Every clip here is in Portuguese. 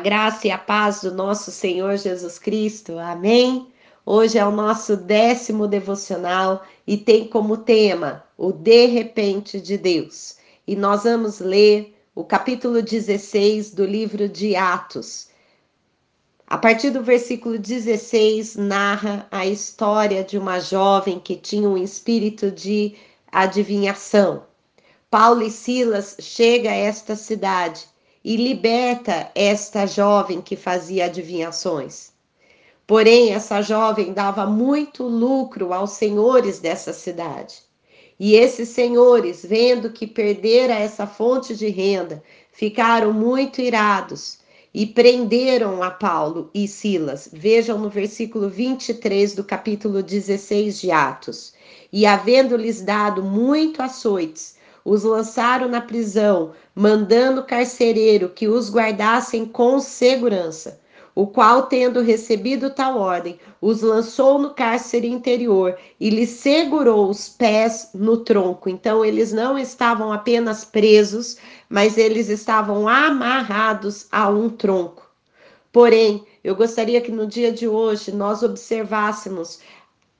graça e a paz do nosso Senhor Jesus Cristo. Amém? Hoje é o nosso décimo devocional e tem como tema o de repente de Deus. E nós vamos ler o capítulo 16 do livro de Atos. A partir do versículo 16, narra a história de uma jovem que tinha um espírito de adivinhação. Paulo e Silas chega a esta cidade e liberta esta jovem que fazia adivinhações. Porém, essa jovem dava muito lucro aos senhores dessa cidade. E esses senhores, vendo que perdera essa fonte de renda, ficaram muito irados e prenderam a Paulo e Silas. Vejam no versículo 23 do capítulo 16 de Atos. E havendo-lhes dado muito açoites, os lançaram na prisão, mandando o carcereiro que os guardassem com segurança, o qual, tendo recebido tal ordem, os lançou no cárcere interior e lhes segurou os pés no tronco. Então, eles não estavam apenas presos, mas eles estavam amarrados a um tronco. Porém, eu gostaria que no dia de hoje nós observássemos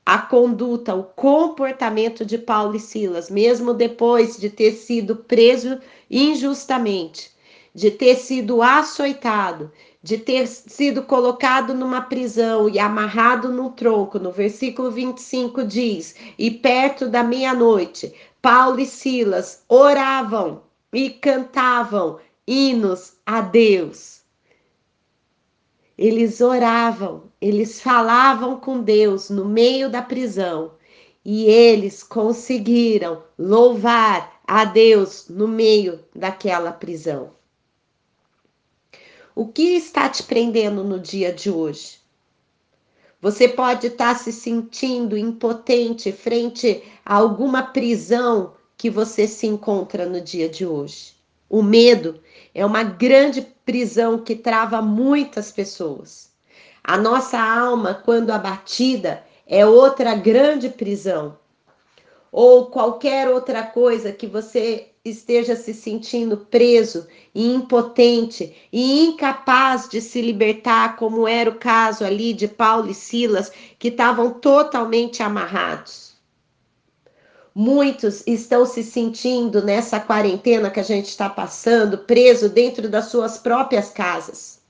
a conduta, o comportamento de Paulo e Silas, mesmo depois de ter sido preso injustamente, de ter sido açoitado, de ter sido colocado numa prisão e amarrado num tronco. No versículo 25 diz: E perto da meia-noite, Paulo e Silas oravam e cantavam hinos a Deus. Eles oravam, eles falavam com Deus no meio da prisão e eles conseguiram louvar a Deus no meio daquela prisão. O que está te prendendo no dia de hoje? Você pode estar se sentindo impotente frente a alguma prisão que você se encontra no dia de hoje. O medo é uma grande prisão que trava muitas pessoas. A nossa alma, quando abatida, é outra grande prisão. Ou qualquer outra coisa que você esteja se sentindo preso e impotente e incapaz de se libertar, como era o caso ali de Paulo e Silas, que estavam totalmente amarrados. Muitos estão se sentindo nessa quarentena que a gente está passando, preso dentro das suas próprias casas.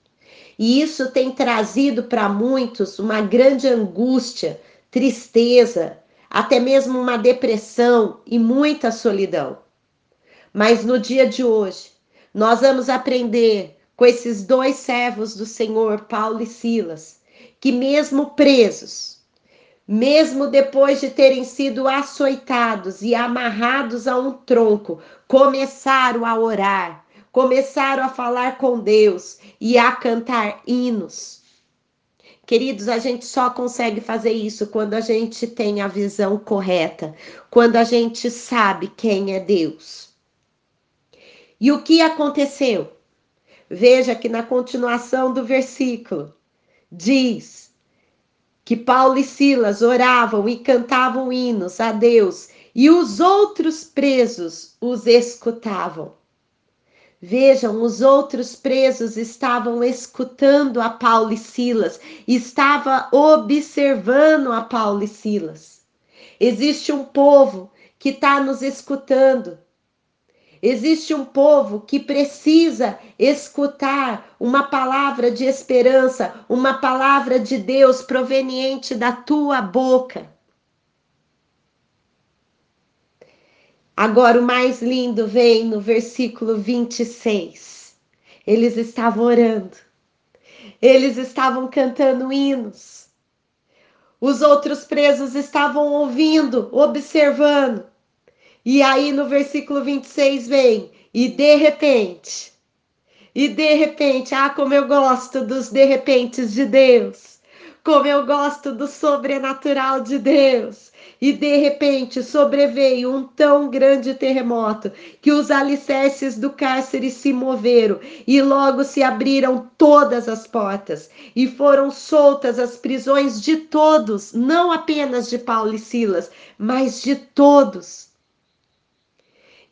E isso tem trazido para muitos uma grande angústia, tristeza, até mesmo uma depressão e muita solidão. Mas no dia de hoje, nós vamos aprender com esses dois servos do Senhor, Paulo e Silas, que mesmo presos, mesmo depois de terem sido açoitados e amarrados a um tronco, começaram a orar, começaram a falar com Deus e a cantar hinos. Queridos, a gente só consegue fazer isso quando a gente tem a visão correta, quando a gente sabe quem é Deus. E o que aconteceu? Veja que na continuação do versículo diz que Paulo e Silas oravam e cantavam hinos a Deus e os outros presos os escutavam. Vejam, os outros presos estavam escutando a Paulo e Silas, estava observando a Paulo e Silas. Existe um povo que está nos escutando, Existe um povo que precisa escutar uma palavra de esperança, uma palavra de Deus proveniente da tua boca. Agora, o mais lindo vem no versículo 26. Eles estavam orando, eles estavam cantando hinos, os outros presos estavam ouvindo, observando. E aí no versículo 26 vem, e de repente, e de repente, ah, como eu gosto dos de repentes de Deus, como eu gosto do sobrenatural de Deus. E de repente sobreveio um tão grande terremoto que os alicerces do cárcere se moveram e logo se abriram todas as portas e foram soltas as prisões de todos, não apenas de Paulo e Silas, mas de todos.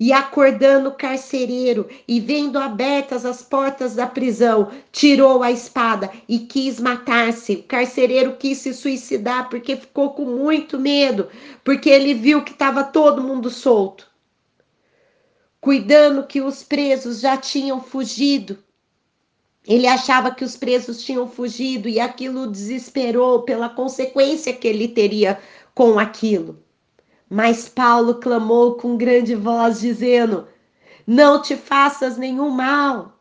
E acordando o carcereiro e vendo abertas as portas da prisão, tirou a espada e quis matar-se. O carcereiro quis se suicidar porque ficou com muito medo, porque ele viu que estava todo mundo solto. Cuidando que os presos já tinham fugido. Ele achava que os presos tinham fugido e aquilo desesperou pela consequência que ele teria com aquilo. Mas Paulo clamou com grande voz, dizendo: Não te faças nenhum mal,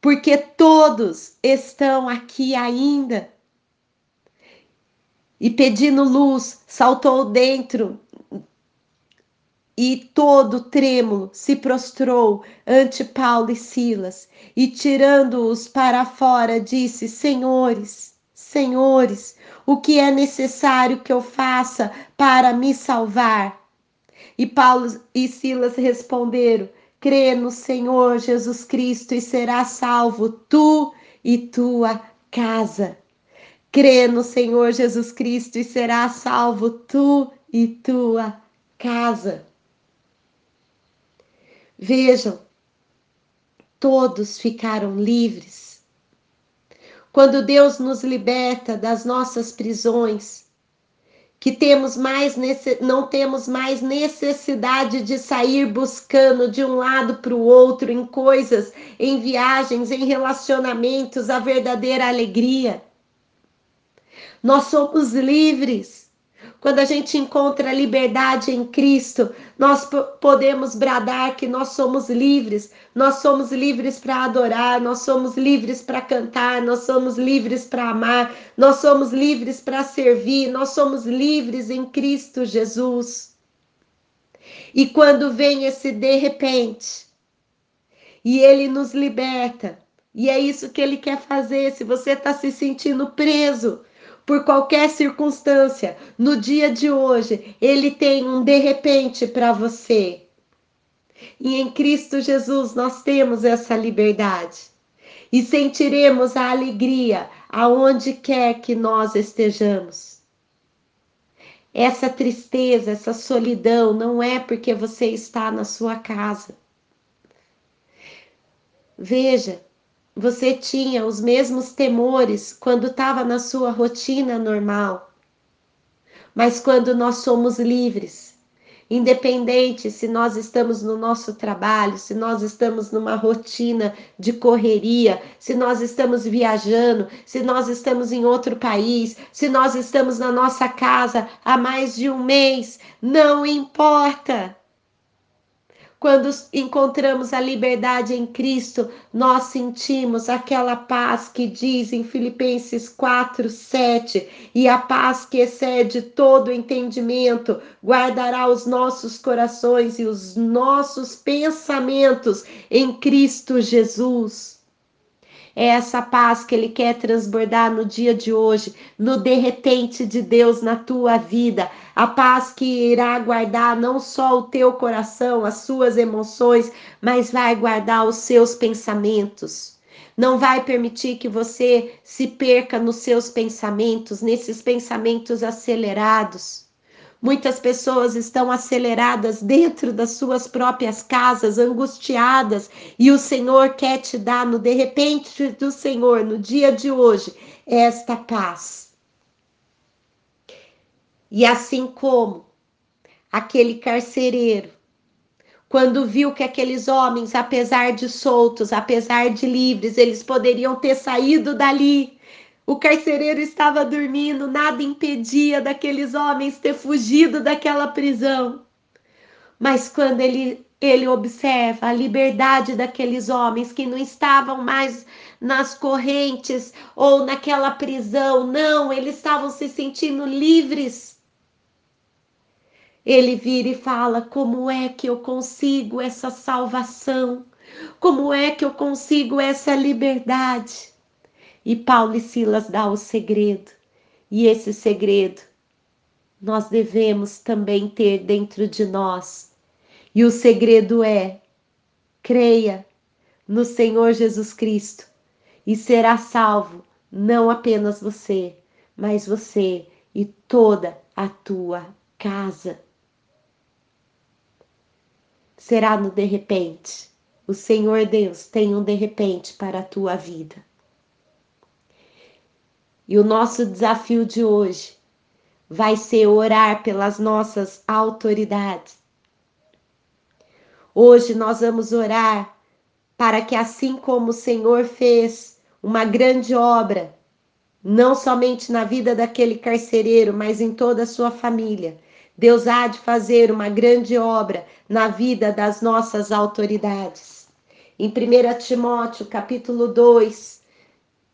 porque todos estão aqui ainda. E pedindo luz, saltou dentro e todo trêmulo se prostrou ante Paulo e Silas, e tirando-os para fora, disse: Senhores, senhores, o que é necessário que eu faça para me salvar? E Paulo e Silas responderam: Crê no Senhor Jesus Cristo e serás salvo, tu e tua casa. Crê no Senhor Jesus Cristo e serás salvo, tu e tua casa. Vejam, todos ficaram livres quando Deus nos liberta das nossas prisões, que temos mais não temos mais necessidade de sair buscando de um lado para o outro em coisas, em viagens, em relacionamentos, a verdadeira alegria. Nós somos livres. Quando a gente encontra liberdade em Cristo, nós podemos bradar que nós somos livres. Nós somos livres para adorar, nós somos livres para cantar, nós somos livres para amar, nós somos livres para servir, nós somos livres em Cristo Jesus. E quando vem esse de repente, e ele nos liberta, e é isso que ele quer fazer. Se você está se sentindo preso, por qualquer circunstância, no dia de hoje, Ele tem um de repente para você. E em Cristo Jesus nós temos essa liberdade. E sentiremos a alegria aonde quer que nós estejamos. Essa tristeza, essa solidão não é porque você está na sua casa. Veja, você tinha os mesmos temores quando estava na sua rotina normal. Mas quando nós somos livres, independente se nós estamos no nosso trabalho, se nós estamos numa rotina de correria, se nós estamos viajando, se nós estamos em outro país, se nós estamos na nossa casa há mais de um mês, não importa. Quando encontramos a liberdade em Cristo, nós sentimos aquela paz que diz em Filipenses 4, 7, e a paz que excede todo entendimento guardará os nossos corações e os nossos pensamentos em Cristo Jesus. É essa paz que Ele quer transbordar no dia de hoje, no derretente de Deus na tua vida. A paz que irá guardar não só o teu coração, as suas emoções, mas vai guardar os seus pensamentos. Não vai permitir que você se perca nos seus pensamentos, nesses pensamentos acelerados. Muitas pessoas estão aceleradas dentro das suas próprias casas, angustiadas, e o Senhor quer te dar, no de repente do Senhor, no dia de hoje, esta paz. E assim como aquele carcereiro, quando viu que aqueles homens, apesar de soltos, apesar de livres, eles poderiam ter saído dali, o carcereiro estava dormindo, nada impedia daqueles homens ter fugido daquela prisão. Mas quando ele, ele observa a liberdade daqueles homens que não estavam mais nas correntes ou naquela prisão, não, eles estavam se sentindo livres. Ele vira e fala: Como é que eu consigo essa salvação? Como é que eu consigo essa liberdade? E Paulo e Silas dá o segredo. E esse segredo nós devemos também ter dentro de nós. E o segredo é: creia no Senhor Jesus Cristo e será salvo não apenas você, mas você e toda a tua casa. será no de repente. O Senhor Deus tem um de repente para a tua vida. E o nosso desafio de hoje vai ser orar pelas nossas autoridades. Hoje nós vamos orar para que, assim como o Senhor fez uma grande obra, não somente na vida daquele carcereiro, mas em toda a sua família, Deus há de fazer uma grande obra na vida das nossas autoridades. Em 1 Timóteo, capítulo 2,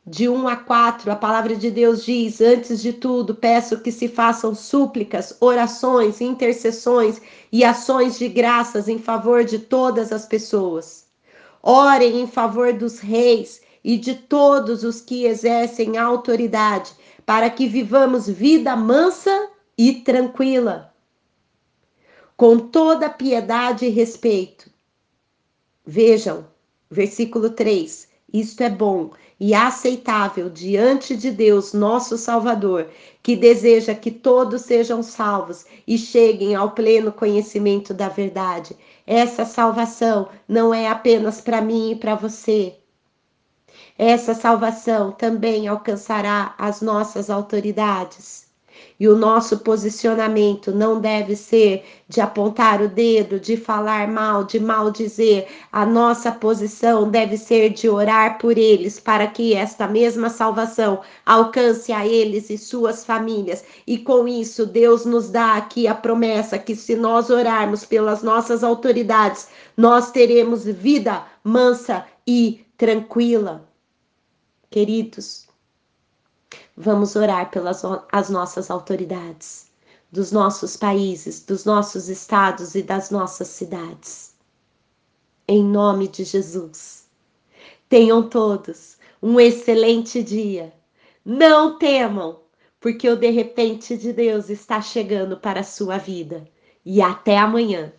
de 1 a 4, a palavra de Deus diz: Antes de tudo, peço que se façam súplicas, orações, intercessões e ações de graças em favor de todas as pessoas. Orem em favor dos reis e de todos os que exercem autoridade, para que vivamos vida mansa e tranquila, com toda piedade e respeito. Vejam, versículo 3 isto é bom e aceitável diante de Deus, nosso Salvador, que deseja que todos sejam salvos e cheguem ao pleno conhecimento da verdade. Essa salvação não é apenas para mim e para você. Essa salvação também alcançará as nossas autoridades. E o nosso posicionamento não deve ser de apontar o dedo, de falar mal, de maldizer. A nossa posição deve ser de orar por eles, para que esta mesma salvação alcance a eles e suas famílias. E com isso, Deus nos dá aqui a promessa que se nós orarmos pelas nossas autoridades, nós teremos vida mansa e tranquila. Queridos, Vamos orar pelas as nossas autoridades, dos nossos países, dos nossos estados e das nossas cidades. Em nome de Jesus. Tenham todos um excelente dia. Não temam, porque o de repente de Deus está chegando para a sua vida. E até amanhã.